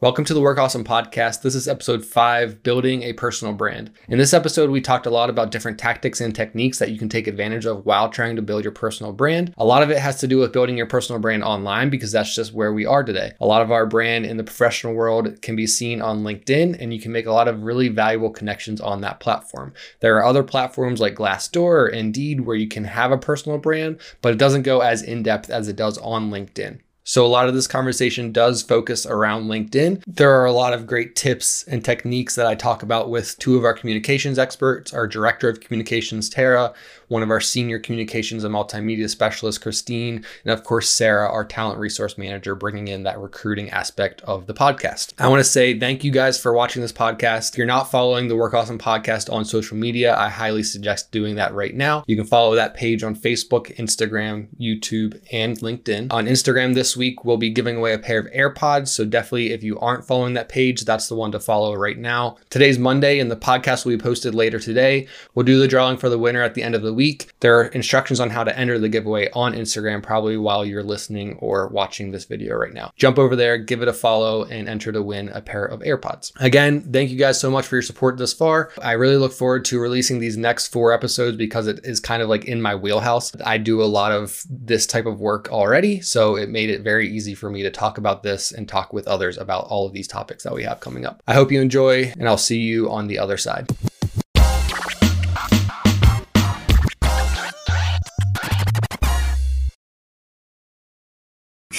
Welcome to the Work Awesome podcast. This is episode five Building a Personal Brand. In this episode, we talked a lot about different tactics and techniques that you can take advantage of while trying to build your personal brand. A lot of it has to do with building your personal brand online because that's just where we are today. A lot of our brand in the professional world can be seen on LinkedIn, and you can make a lot of really valuable connections on that platform. There are other platforms like Glassdoor or Indeed where you can have a personal brand, but it doesn't go as in depth as it does on LinkedIn. So, a lot of this conversation does focus around LinkedIn. There are a lot of great tips and techniques that I talk about with two of our communications experts, our director of communications, Tara, one of our senior communications and multimedia specialists, Christine, and of course, Sarah, our talent resource manager, bringing in that recruiting aspect of the podcast. I want to say thank you guys for watching this podcast. If you're not following the Work Awesome podcast on social media, I highly suggest doing that right now. You can follow that page on Facebook, Instagram, YouTube, and LinkedIn. On Instagram this week, we'll be giving away a pair of AirPods. So definitely, if you aren't following that page, that's the one to follow right now. Today's Monday, and the podcast will be posted later today. We'll do the drawing for the winner at the end of the week. There are instructions on how to enter the giveaway on Instagram, probably while you're listening or watching this video right now. Jump over there, give it a follow, and enter to win a pair of AirPods. Again, thank you guys so much for your support thus far. I really look forward to releasing these next four episodes because it is kind of like in my wheelhouse. I do a lot of this type of work already, so it made it very easy for me to talk about this and talk with others about all of these topics that we have coming up. I hope you enjoy, and I'll see you on the other side.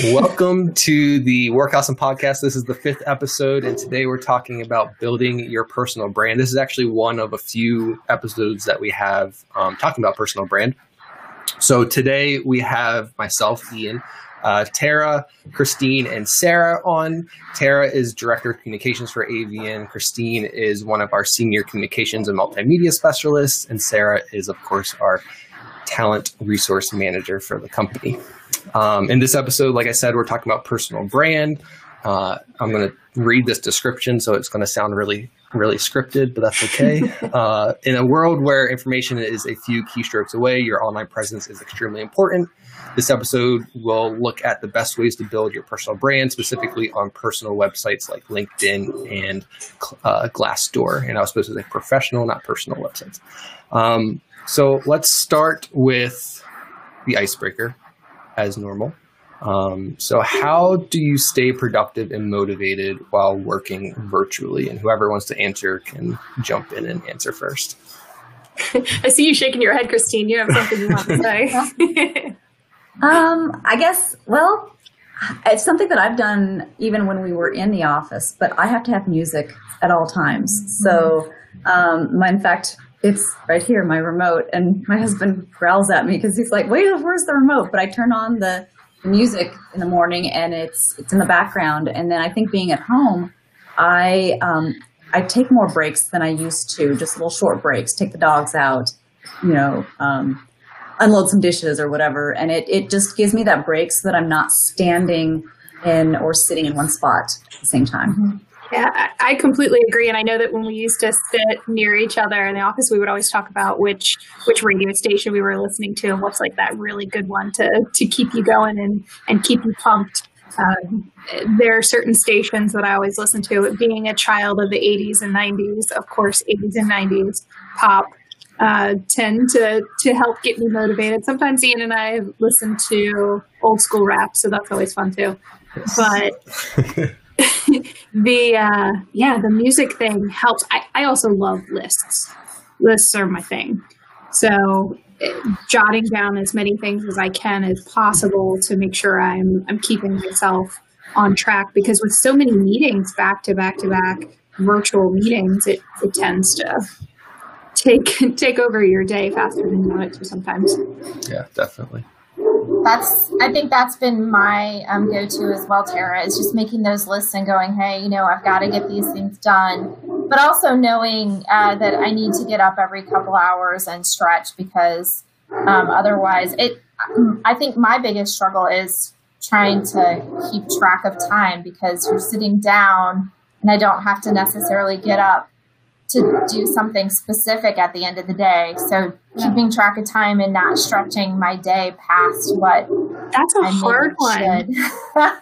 Welcome to the Work and podcast. This is the fifth episode, and today we're talking about building your personal brand. This is actually one of a few episodes that we have um, talking about personal brand. So today we have myself, Ian, uh, Tara, Christine, and Sarah on. Tara is Director of Communications for Avian. Christine is one of our Senior Communications and Multimedia Specialists. And Sarah is, of course, our Talent Resource Manager for the company. Um, in this episode, like I said, we're talking about personal brand. Uh, I'm going to read this description, so it's going to sound really, really scripted, but that's okay. uh, in a world where information is a few keystrokes away, your online presence is extremely important. This episode will look at the best ways to build your personal brand, specifically on personal websites like LinkedIn and uh, Glassdoor. And I was supposed to say professional, not personal websites. Um, so let's start with the icebreaker as normal. Um, so, how do you stay productive and motivated while working virtually? And whoever wants to answer can jump in and answer first. I see you shaking your head, Christine. You have something you want to say. um, I guess, well, it's something that I've done even when we were in the office, but I have to have music at all times. So, um, my, in fact, it's right here, my remote. And my husband growls at me because he's like, wait, where's the remote? But I turn on the music in the morning and it's, it's in the background. And then I think being at home, I, um, I take more breaks than I used to, just little short breaks, take the dogs out, you know, um, unload some dishes or whatever. And it, it just gives me that break so that I'm not standing in or sitting in one spot at the same time. Mm-hmm. Yeah, I completely agree, and I know that when we used to sit near each other in the office, we would always talk about which which radio station we were listening to and what's like that really good one to to keep you going and and keep you pumped. Um, there are certain stations that I always listen to. Being a child of the 80s and 90s, of course, 80s and 90s pop uh, tend to to help get me motivated. Sometimes Ian and I listen to old school rap, so that's always fun too. But the uh, yeah, the music thing helps. I, I also love lists. Lists are my thing. So jotting down as many things as I can as possible to make sure I'm I'm keeping myself on track because with so many meetings back to back to back virtual meetings it, it tends to take take over your day faster than you want it to sometimes. Yeah, definitely that's I think that's been my um, go-to as well, Tara, is just making those lists and going, hey, you know, I've got to get these things done, but also knowing uh, that I need to get up every couple hours and stretch because um, otherwise, it. I think my biggest struggle is trying to keep track of time because you're sitting down and I don't have to necessarily get up to do something specific at the end of the day. So keeping track of time and not stretching my day past what that's a I hard one.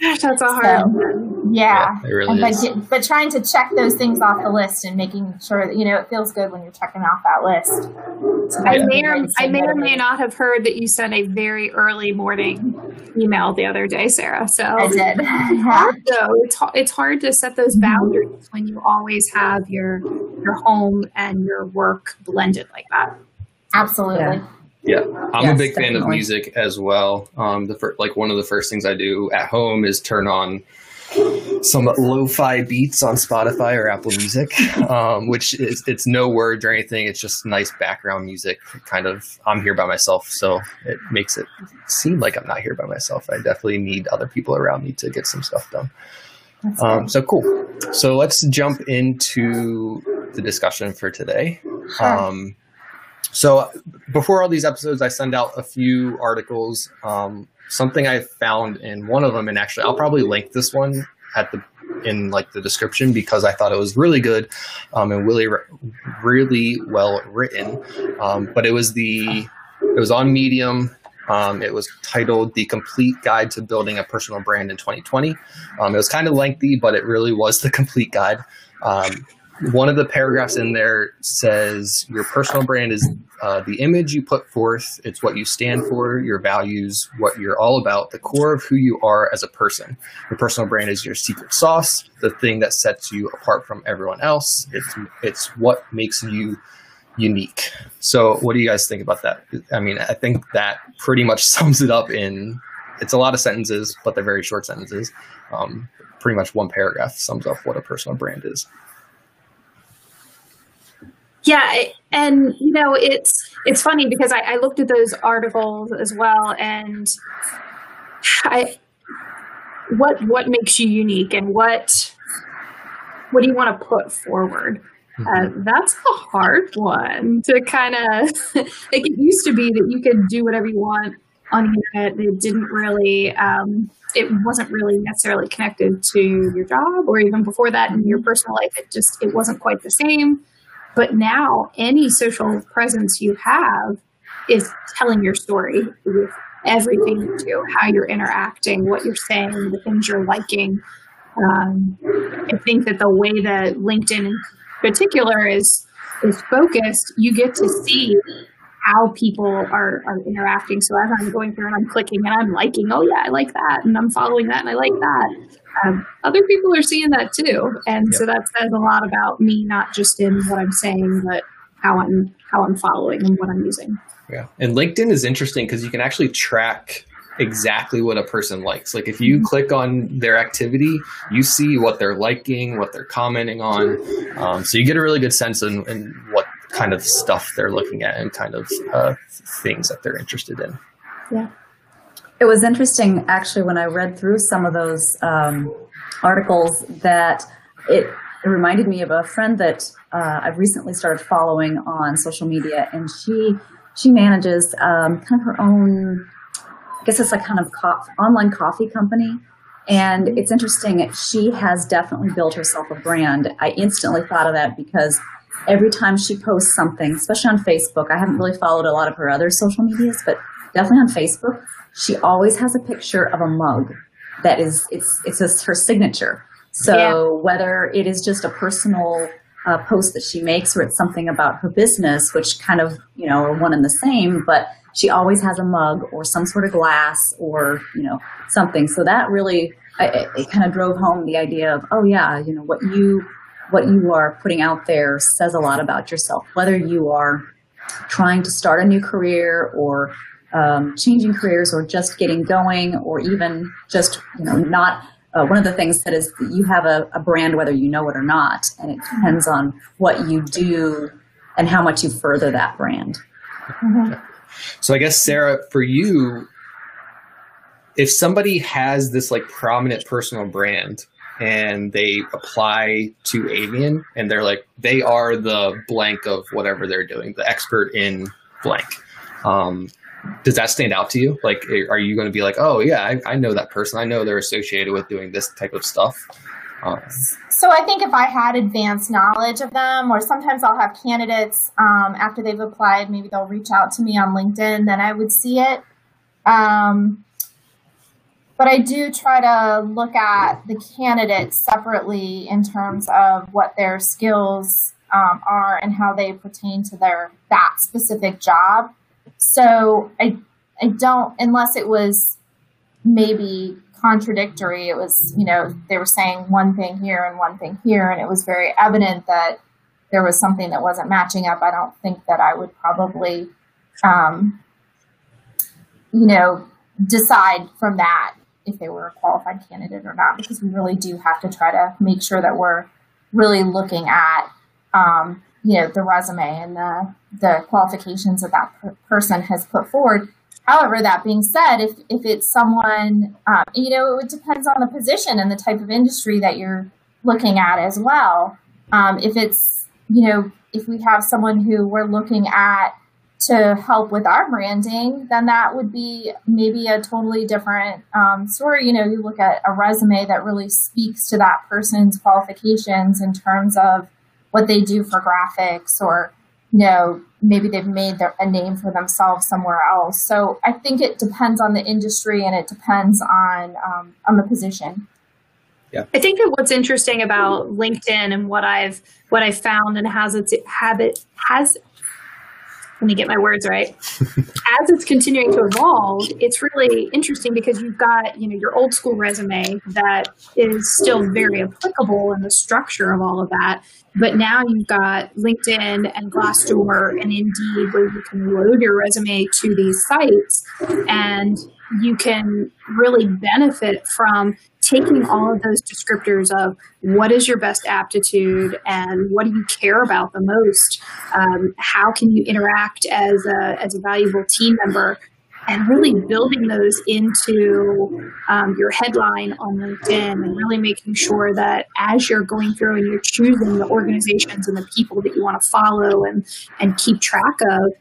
That's a hard so, one. Yeah, yeah it really but, is. but trying to check those things off the list and making sure that you know it feels good when you're checking off that list. So I may or I may or may not have heard that you sent a very early morning email the other day, Sarah. So I did. so it's it's hard to set those mm-hmm. boundaries when you always have your your home and your work blended like that. Absolutely. Yeah. Yeah, I'm Yes, a big fan of music as well. Um, the fir- like one of the first things I do at home is turn on some lo-fi beats on Spotify or Apple Music, um, which is it's no words or anything. It's just nice background music. Kind of, I'm here by myself, so it makes it seem like I'm not here by myself. I definitely need other people around me to get some stuff done. Um, so cool. So let's jump into the discussion for today. Sure. Um, so before all these episodes, I send out a few articles. Um, something I found in one of them, and actually, I'll probably link this one at the in like the description because I thought it was really good um, and really really well written. Um, but it was the it was on Medium. Um, it was titled "The Complete Guide to Building a Personal Brand in 2020." Um, it was kind of lengthy, but it really was the complete guide. One of the paragraphs in there says your personal brand is uh, the image you put forth. It's what you stand for, your values, what you're all about, the core of who you are as a person. Your personal brand is your secret sauce, the thing that sets you apart from everyone else. It's it's what makes you unique. So, what do you guys think about that? I mean, I think that pretty much sums it up in. It's a lot of sentences, but they're very short sentences. Um, pretty much one paragraph sums up what a personal brand is. Yeah, and you know it's it's funny because I, I looked at those articles as well, and I what what makes you unique and what what do you want to put forward? Uh, that's a hard one to kind of like it used to be that you could do whatever you want on the internet. It didn't really um, it wasn't really necessarily connected to your job or even before that in your personal life. It just it wasn't quite the same. But now, any social presence you have is telling your story with everything you do, how you're interacting, what you're saying, the things you're liking. Um, I think that the way that LinkedIn in particular is is focused, you get to see how people are, are interacting. So as I'm going through and I'm clicking and I'm liking, oh yeah, I like that, and I'm following that and I like that. Um, other people are seeing that too, and so that says a lot about me, not just in what I'm saying, but how I'm how I'm following and what I'm using. Yeah. And LinkedIn is interesting because you can actually track exactly what a person likes. Like if you click on their activity, you see what they're liking, what they're commenting on. Um, so you get a really good sense in, in what kind of stuff they're looking at and kind of uh, things that they're interested in. Yeah. It was interesting, actually, when I read through some of those um, articles that it, it reminded me of a friend that uh, I've recently started following on social media, and she she manages um, kind of her own, I guess it's a kind of co- online coffee company. And it's interesting, she has definitely built herself a brand. I instantly thought of that because every time she posts something, especially on Facebook, I haven't really followed a lot of her other social medias, but definitely on Facebook, she always has a picture of a mug that is it's it's just her signature. So Yeah. whether it is just a personal uh, post that she makes or it's something about her business, which kind of you know are one and the same, but she always has a mug or some sort of glass or you know something. So that really I, it, it kind of drove home the idea of oh yeah, you know what you what you are putting out there says a lot about yourself, whether you are trying to start a new career or um, changing careers or just getting going or even just you know not uh, one of the things that is that you have a, a brand whether you know it or not and it depends on what you do and how much you further that brand. So I guess Sarah, for you, if somebody has this like prominent personal brand and they apply to Avian and they're like they are the blank of whatever they're doing, the expert in blank. Um, does that stand out to you? Like, are you going to be like, oh yeah, I, I know that person. I know they're associated with doing this type of stuff. Um, So I think if I had advanced knowledge of them, or sometimes I'll have candidates um, after they've applied, maybe they'll reach out to me on LinkedIn, then I would see it. Um, but I do try to look at the candidates separately in terms of what their skills um, are and how they pertain to their that specific job. So I I don't unless it was maybe contradictory. It was you know they were saying one thing here and one thing here, and it was very evident that there was something that wasn't matching up. I don't think that I would probably um, you know decide from that if they were a qualified candidate or not, because we really do have to try to make sure that we're really looking at, um, you know, the resume and the the qualifications that that per- person has put forward. However, that being said, if if it's someone, um, you know, it depends on the position and the type of industry that you're looking at as well. Um, if it's, you know, if we have someone who we're looking at to help with our branding, then that would be maybe a totally different um, story. You know, you look at a resume that really speaks to that person's qualifications in terms of what they do for graphics or, you know, maybe they've made their, a name for themselves somewhere else. So I think it depends on the industry and it depends on um, on the position. Yeah. I think that what's interesting about LinkedIn and what I've what I've found and has its habit has let me get my words right. As it's continuing to evolve, it's really interesting because you've got, you know, your old school resume that is still very applicable in the structure of all of that. But now you've got LinkedIn and Glassdoor and Indeed where you can load your resume to these sites and you can really benefit from taking all of those descriptors of what is your best aptitude and what do you care about the most um, how can you interact as a, as a valuable team member and really building those into um, your headline on LinkedIn and really making sure that as you're going through and you're choosing the organizations and the people that you want to follow and, and keep track of,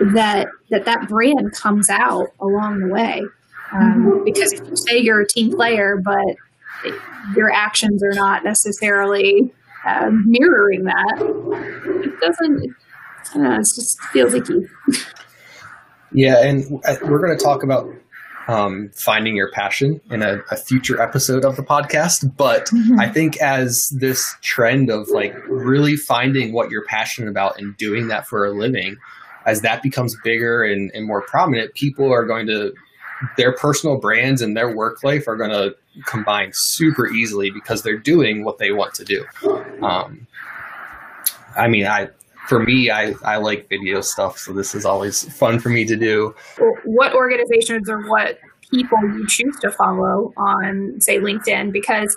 that that, that brand comes out along the way. Um, mm-hmm. Because if you say you're a team player, but your actions are not necessarily um, mirroring that, it doesn't. I don't know. It just feels icky. Yeah, and we're going to talk about um, finding your passion in a, a, future episode of the podcast. But mm-hmm. I think as this trend of like really finding what you're passionate about and doing that for a living, as that becomes bigger and, and more prominent, people are going to their personal brands and their work life are going to combine super easily because they're doing what they want to do. Um, I mean, I for me, I, I like video stuff, so this is always fun for me to do. What organizations or what people you choose to follow on, say, LinkedIn? Because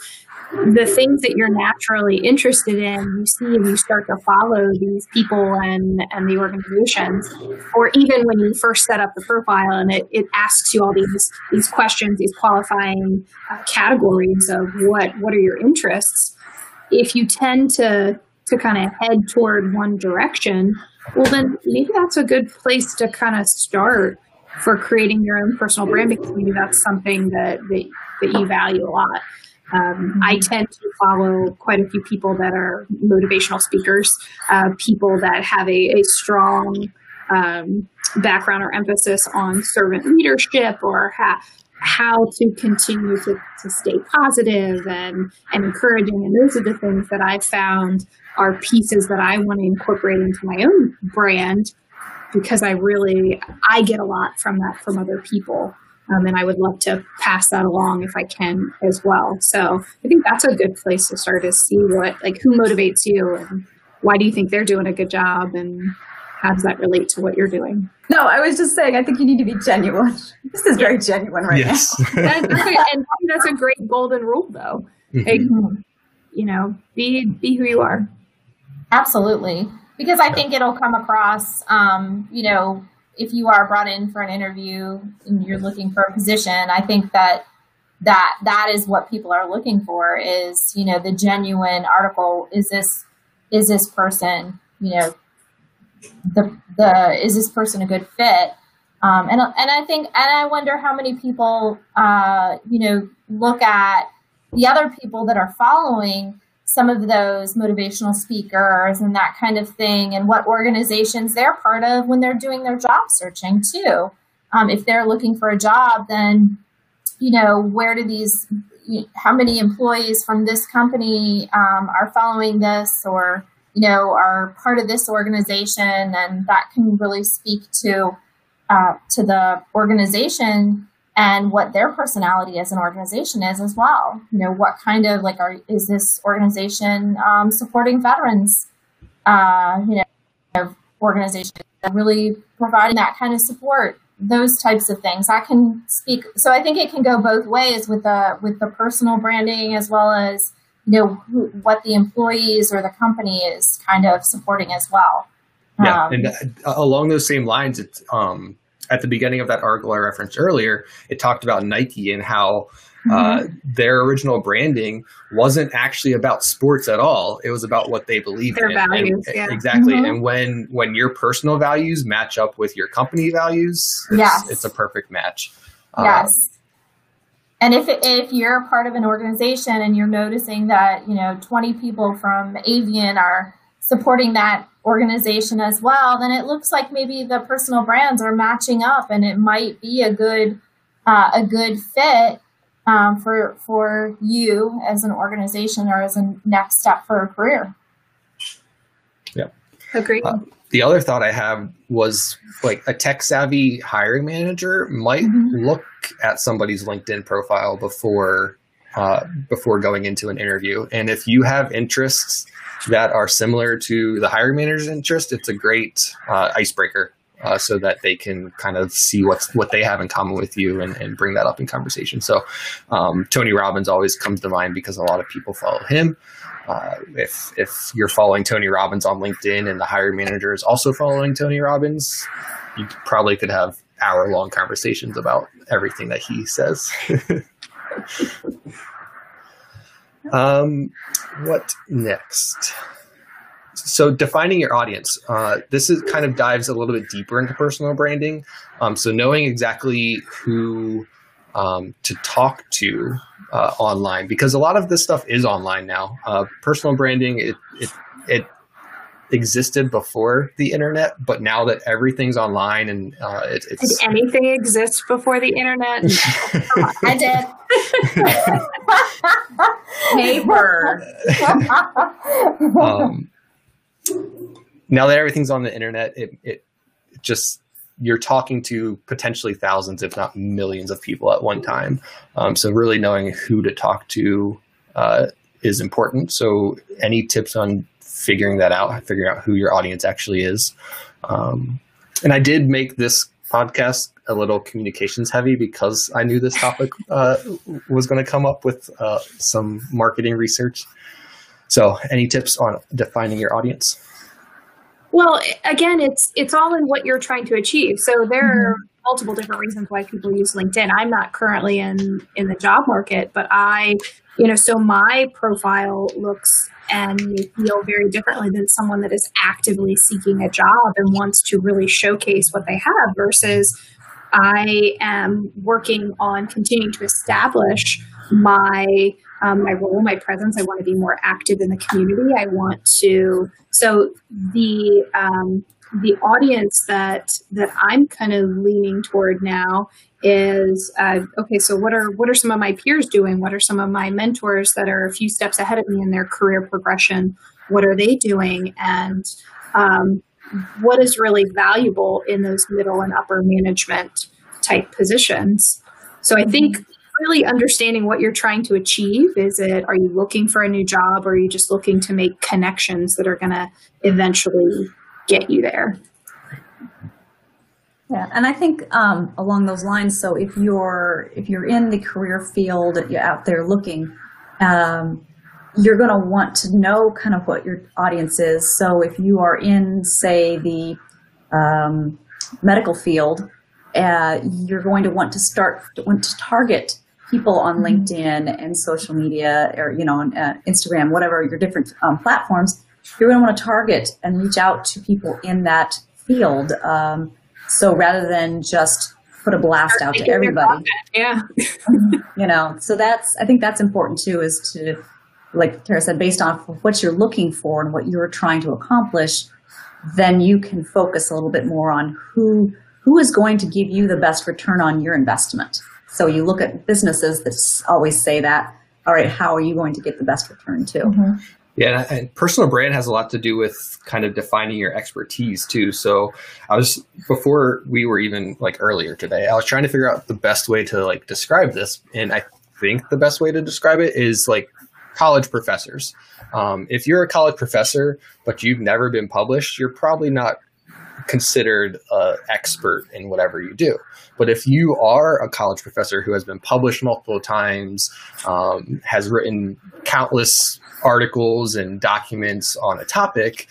the things that you're naturally interested in, you see and you start to follow these people and, and the organizations. Or even when you first set up the profile and it, it asks you all these, these questions, these qualifying uh, categories of what, what are your interests. If you tend to, to kind of head toward one direction, well, then maybe that's a good place to kind of start for creating your own personal brand because maybe that's something that, that, that you value a lot. Um, I mm-hmm. tend to follow quite a few people that are motivational speakers, uh, people that have a, a strong um, background or emphasis on servant leadership or ha- how to continue to, to stay positive and, and encouraging. And those are the things that I've found are pieces that I want to incorporate into my own brand because I really I get a lot from that from other people. Um, and I would love to pass that along if I can as well. So I think that's a good place to start to see what, like, who motivates you and why do you think they're doing a good job and how does that relate to what you're doing? No, I was just saying, I think you need to be genuine. This is very genuine right yes. now. and, and that's a great golden rule, though. Mm-hmm. Like, you know, be be who you are. Absolutely, because I think it'll come across. Um, you know, if you are brought in for an interview and you're looking for a position, I think that that that is what people are looking for is you know the genuine article is this is this person you know the the is this person a good fit? Um, and and I think and I wonder how many people uh, you know look at the other people that are following some of those motivational speakers and that kind of thing, and what organizations they're part of when they're doing their job searching too. Um, if they're looking for a job, then you know, where do these, how many employees from this company um, are following this or, you know, are part of this organization, and that can really speak to uh, to the organization and what their personality as an organization is as well. You know, what kind of like are is this organization um, supporting veterans? Uh, you know, organization really providing that kind of support. Those types of things. I can speak. So I think it can go both ways with the with the personal branding as well as you know who, what the employees or the company is kind of supporting as well. Yeah, um, and uh, along those same lines, it's um, at the beginning of that article I referenced earlier, it talked about Nike and how uh, mm-hmm. their original branding wasn't actually about sports at all. It was about what they believe Their in. values, and, yeah. Exactly. Mm-hmm. And when when your personal values match up with your company values, it's, yes. it's a perfect match. Yes. Um, and if, if you're part of an organization and you're noticing that, you know, 20 people from Avian are supporting that organization as well, then it looks like maybe the personal brands are matching up, and it might be a good uh, a good fit um, for for you as an organization or as a next step for a career. Yeah, agree. Uh, the other thought I have was like a tech savvy hiring manager might mm-hmm. look at somebody's LinkedIn profile before uh, before going into an interview, and if you have interests that are similar to the hiring manager's interest, it's a great uh, icebreaker uh, so that they can kind of see what's what they have in common with you and, and bring that up in conversation. So um, Tony Robbins always comes to mind because a lot of people follow him. Uh, if if you're following Tony Robbins on LinkedIn and the hiring manager is also following Tony Robbins, you probably could have hour long conversations about everything that he says. Um, what next? So defining your audience. Uh, this is kind of dives a little bit deeper into personal branding. Um, so knowing exactly who um, to talk to uh, online, because a lot of this stuff is online now. Uh, personal branding it it it existed before the internet, but now that everything's online and uh, it, it's did anything exist before the internet? I did. Paper. um, now that everything's on the internet, it, it just you're talking to potentially thousands, if not millions, of people at one time. Um, so really knowing who to talk to uh, is important. So any tips on figuring that out, figuring out who your audience actually is. Um, and I did make this podcast a little communications heavy because I knew this topic uh, was going to come up with uh, some marketing research. So, any tips on defining your audience? Well, again, it's it's all in what you're trying to achieve. So there mm-hmm. are multiple different reasons why people use LinkedIn. I'm not currently in in the job market, but I, you know, so my profile looks and may feel very differently than someone that is actively seeking a job and wants to really showcase what they have versus I am working on continuing to establish my um, my role, my presence. I want to be more active in the community. I want to. So the um, the audience that that I'm kind of leaning toward now is uh, okay. So what are what are some of my peers doing? What are some of my mentors that are a few steps ahead of me in their career progression? What are they doing? And um, what is really valuable in those middle and upper management type positions? So I think really understanding what you're trying to achieve. Is it, are you looking for a new job or are you just looking to make connections that are going to eventually get you there? Yeah, and I think um, along those lines. So if you're if you're in the career field, you're out there looking, um, you're going to want to know kind of what your audience is. So if you are in, say, the um, medical field, uh, you're going to want to start want to target people on mm-hmm. LinkedIn and social media or, you know, on uh, Instagram, whatever your different um, platforms, you're going to want to target and reach out to people in that field. Um, so rather than just put a blast out to everybody. Yeah. you know, so that's, I think that's important too, is to, like Tara said, based on what you're looking for and what you're trying to accomplish, then you can focus a little bit more on who, who is going to give you the best return on your investment So you look at businesses that always say that. All right, how are you going to get the best return too? Mm-hmm. Yeah, and personal brand has a lot to do with kind of defining your expertise too. So I was before we were even like earlier today, I was trying to figure out the best way to like describe this, and I think the best way to describe it is like college professors. Um, if you're a college professor but you've never been published, you're probably not considered an expert in whatever you do. But if you are a college professor who has been published multiple times, um, has written countless articles and documents on a topic,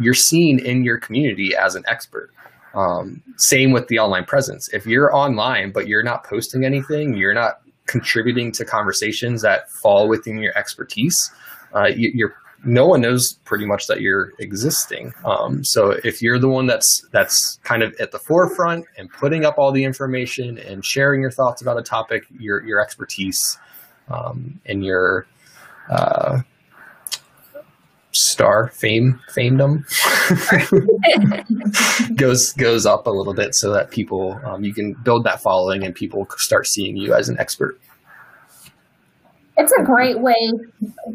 you're seen in your community as an expert. Um, same with the online presence. If you're online but you're not posting anything, you're not contributing to conversations that fall within your expertise, uh, you, are no one knows pretty much that you're existing. Um, so if you're the one that's that's kind of at the forefront and putting up all the information and sharing your thoughts about a topic, your your expertise um, and your uh, star fame famedom goes goes up a little bit so that people um, you can build that following and people start seeing you as an expert it's a great way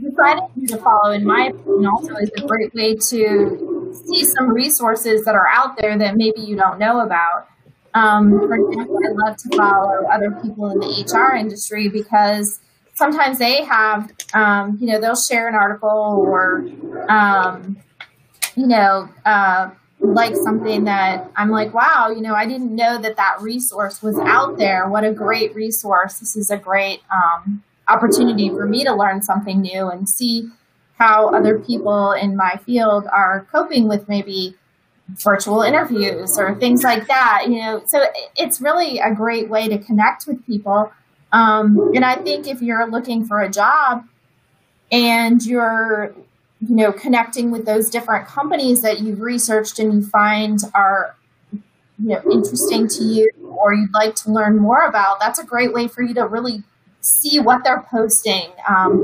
deciding to follow in my opinion also is a great way to see some resources that are out there that maybe you don't know about um, for example i love to follow other people in the hr industry because sometimes they have, um, you know, they'll share an article or, um, you know, uh, like something that I'm like, wow, you know, I didn't know that that resource was out there. What a great resource. This is a great um, opportunity for me to learn something new and see how other people in my field are coping with maybe virtual interviews or things like that you know. So it's really a great way to connect with people. Um, and I think if you're looking for a job and you're, you know, connecting with those different companies that you've researched and you find are, you know, interesting to you or you'd like to learn more about, that's a great way for you to really see what they're posting, um,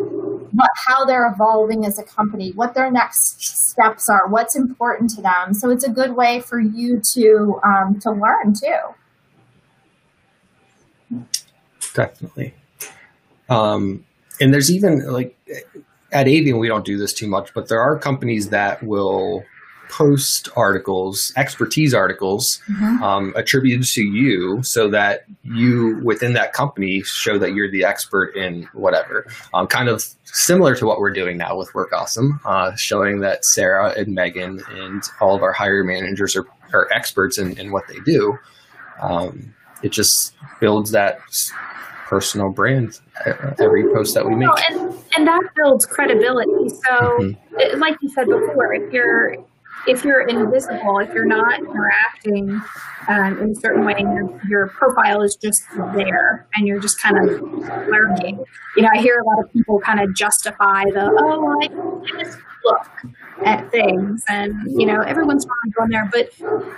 what, how they're evolving as a company, what their next steps are, what's important to them. So it's a good way for you to um, to learn too. Definitely. Um, and there's even like at Avian, we don't do this too much, but there are companies that will post articles, expertise articles mm-hmm. um, attributed to you so that you within that company show that you're the expert in whatever. Um, kind of similar to what we're doing now with Work Awesome, uh, showing that Sarah and Megan and all of our hire managers are, are experts in, in what they do. Um, it just builds that personal brand every post that we make. and, and that builds credibility. So, mm-hmm. like you said before, if you're if you're invisible, if you're not interacting um, in a certain way, your, your profile is just there and you're just kind of lurking, you know, I hear a lot of people kind of justify the, oh, I, just look at things and you know everyone's trying to there but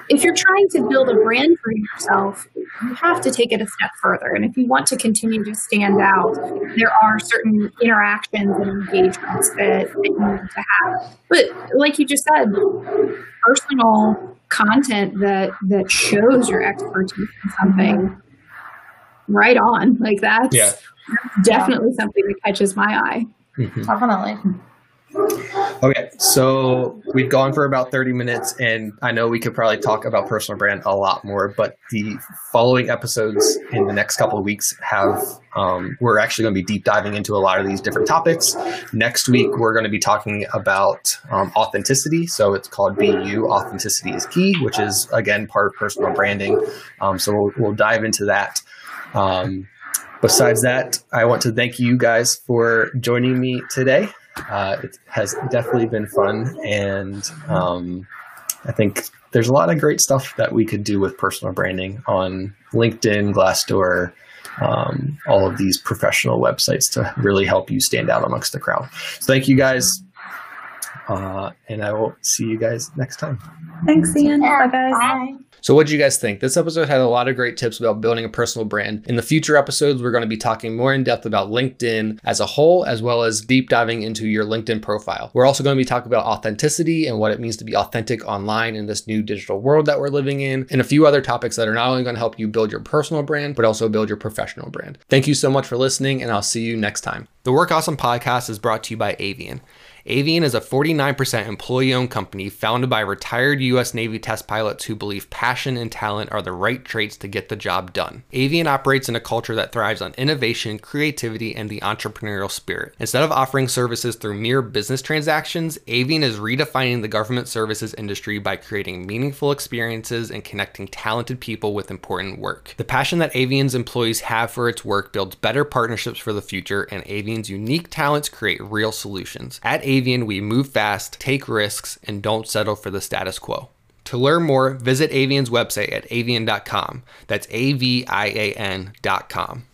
if you're trying to build a brand for yourself you have to take it a step further and if you want to continue to stand out there are certain interactions and engagements that, that you need to have but like you just said personal content that that shows your expertise in something right on like that's yeah. definitely something that catches my eye mm-hmm. definitely Okay, so we've gone for about 30 minutes, and I know we could probably talk about personal brand a lot more, but the following episodes in the next couple of weeks have, um, we're actually going to be deep diving into a lot of these different topics. Next week, we're going to be talking about um, authenticity. So it's called BU, Authenticity is Key, which is, again, part of personal branding. Um, so we'll, we'll dive into that. Um, besides that, I want to thank you guys for joining me today. Uh, it has definitely been fun, and um, I think there's a lot of great stuff that we could do with personal branding on LinkedIn, Glassdoor, um, all of these professional websites to really help you stand out amongst the crowd. So thank you guys, uh, and I will see you guys next time. Thanks, Ian. Bye, guys. Bye. So, what do you guys think? This episode had a lot of great tips about building a personal brand. In the future episodes, we're going to be talking more in depth about LinkedIn as a whole, as well as deep diving into your LinkedIn profile. We're also going to be talking about authenticity and what it means to be authentic online in this new digital world that we're living in, and a few other topics that are not only going to help you build your personal brand, but also build your professional brand. Thank you so much for listening, and I'll see you next time. The Work Awesome podcast is brought to you by Avian. Avian is a 49% employee owned company founded by retired U.S. Navy test pilots who believe passion and talent are the right traits to get the job done. Avian operates in a culture that thrives on innovation, creativity, and the entrepreneurial spirit. Instead of offering services through mere business transactions, Avian is redefining the government services industry by creating meaningful experiences and connecting talented people with important work. The passion that Avian's employees have for its work builds better partnerships for the future, and Avian's unique talents create real solutions. At Avian, Avian, we move fast, take risks, and don't settle for the status quo. To learn more, visit Avian's website at avian.com. That's A V I A N.com.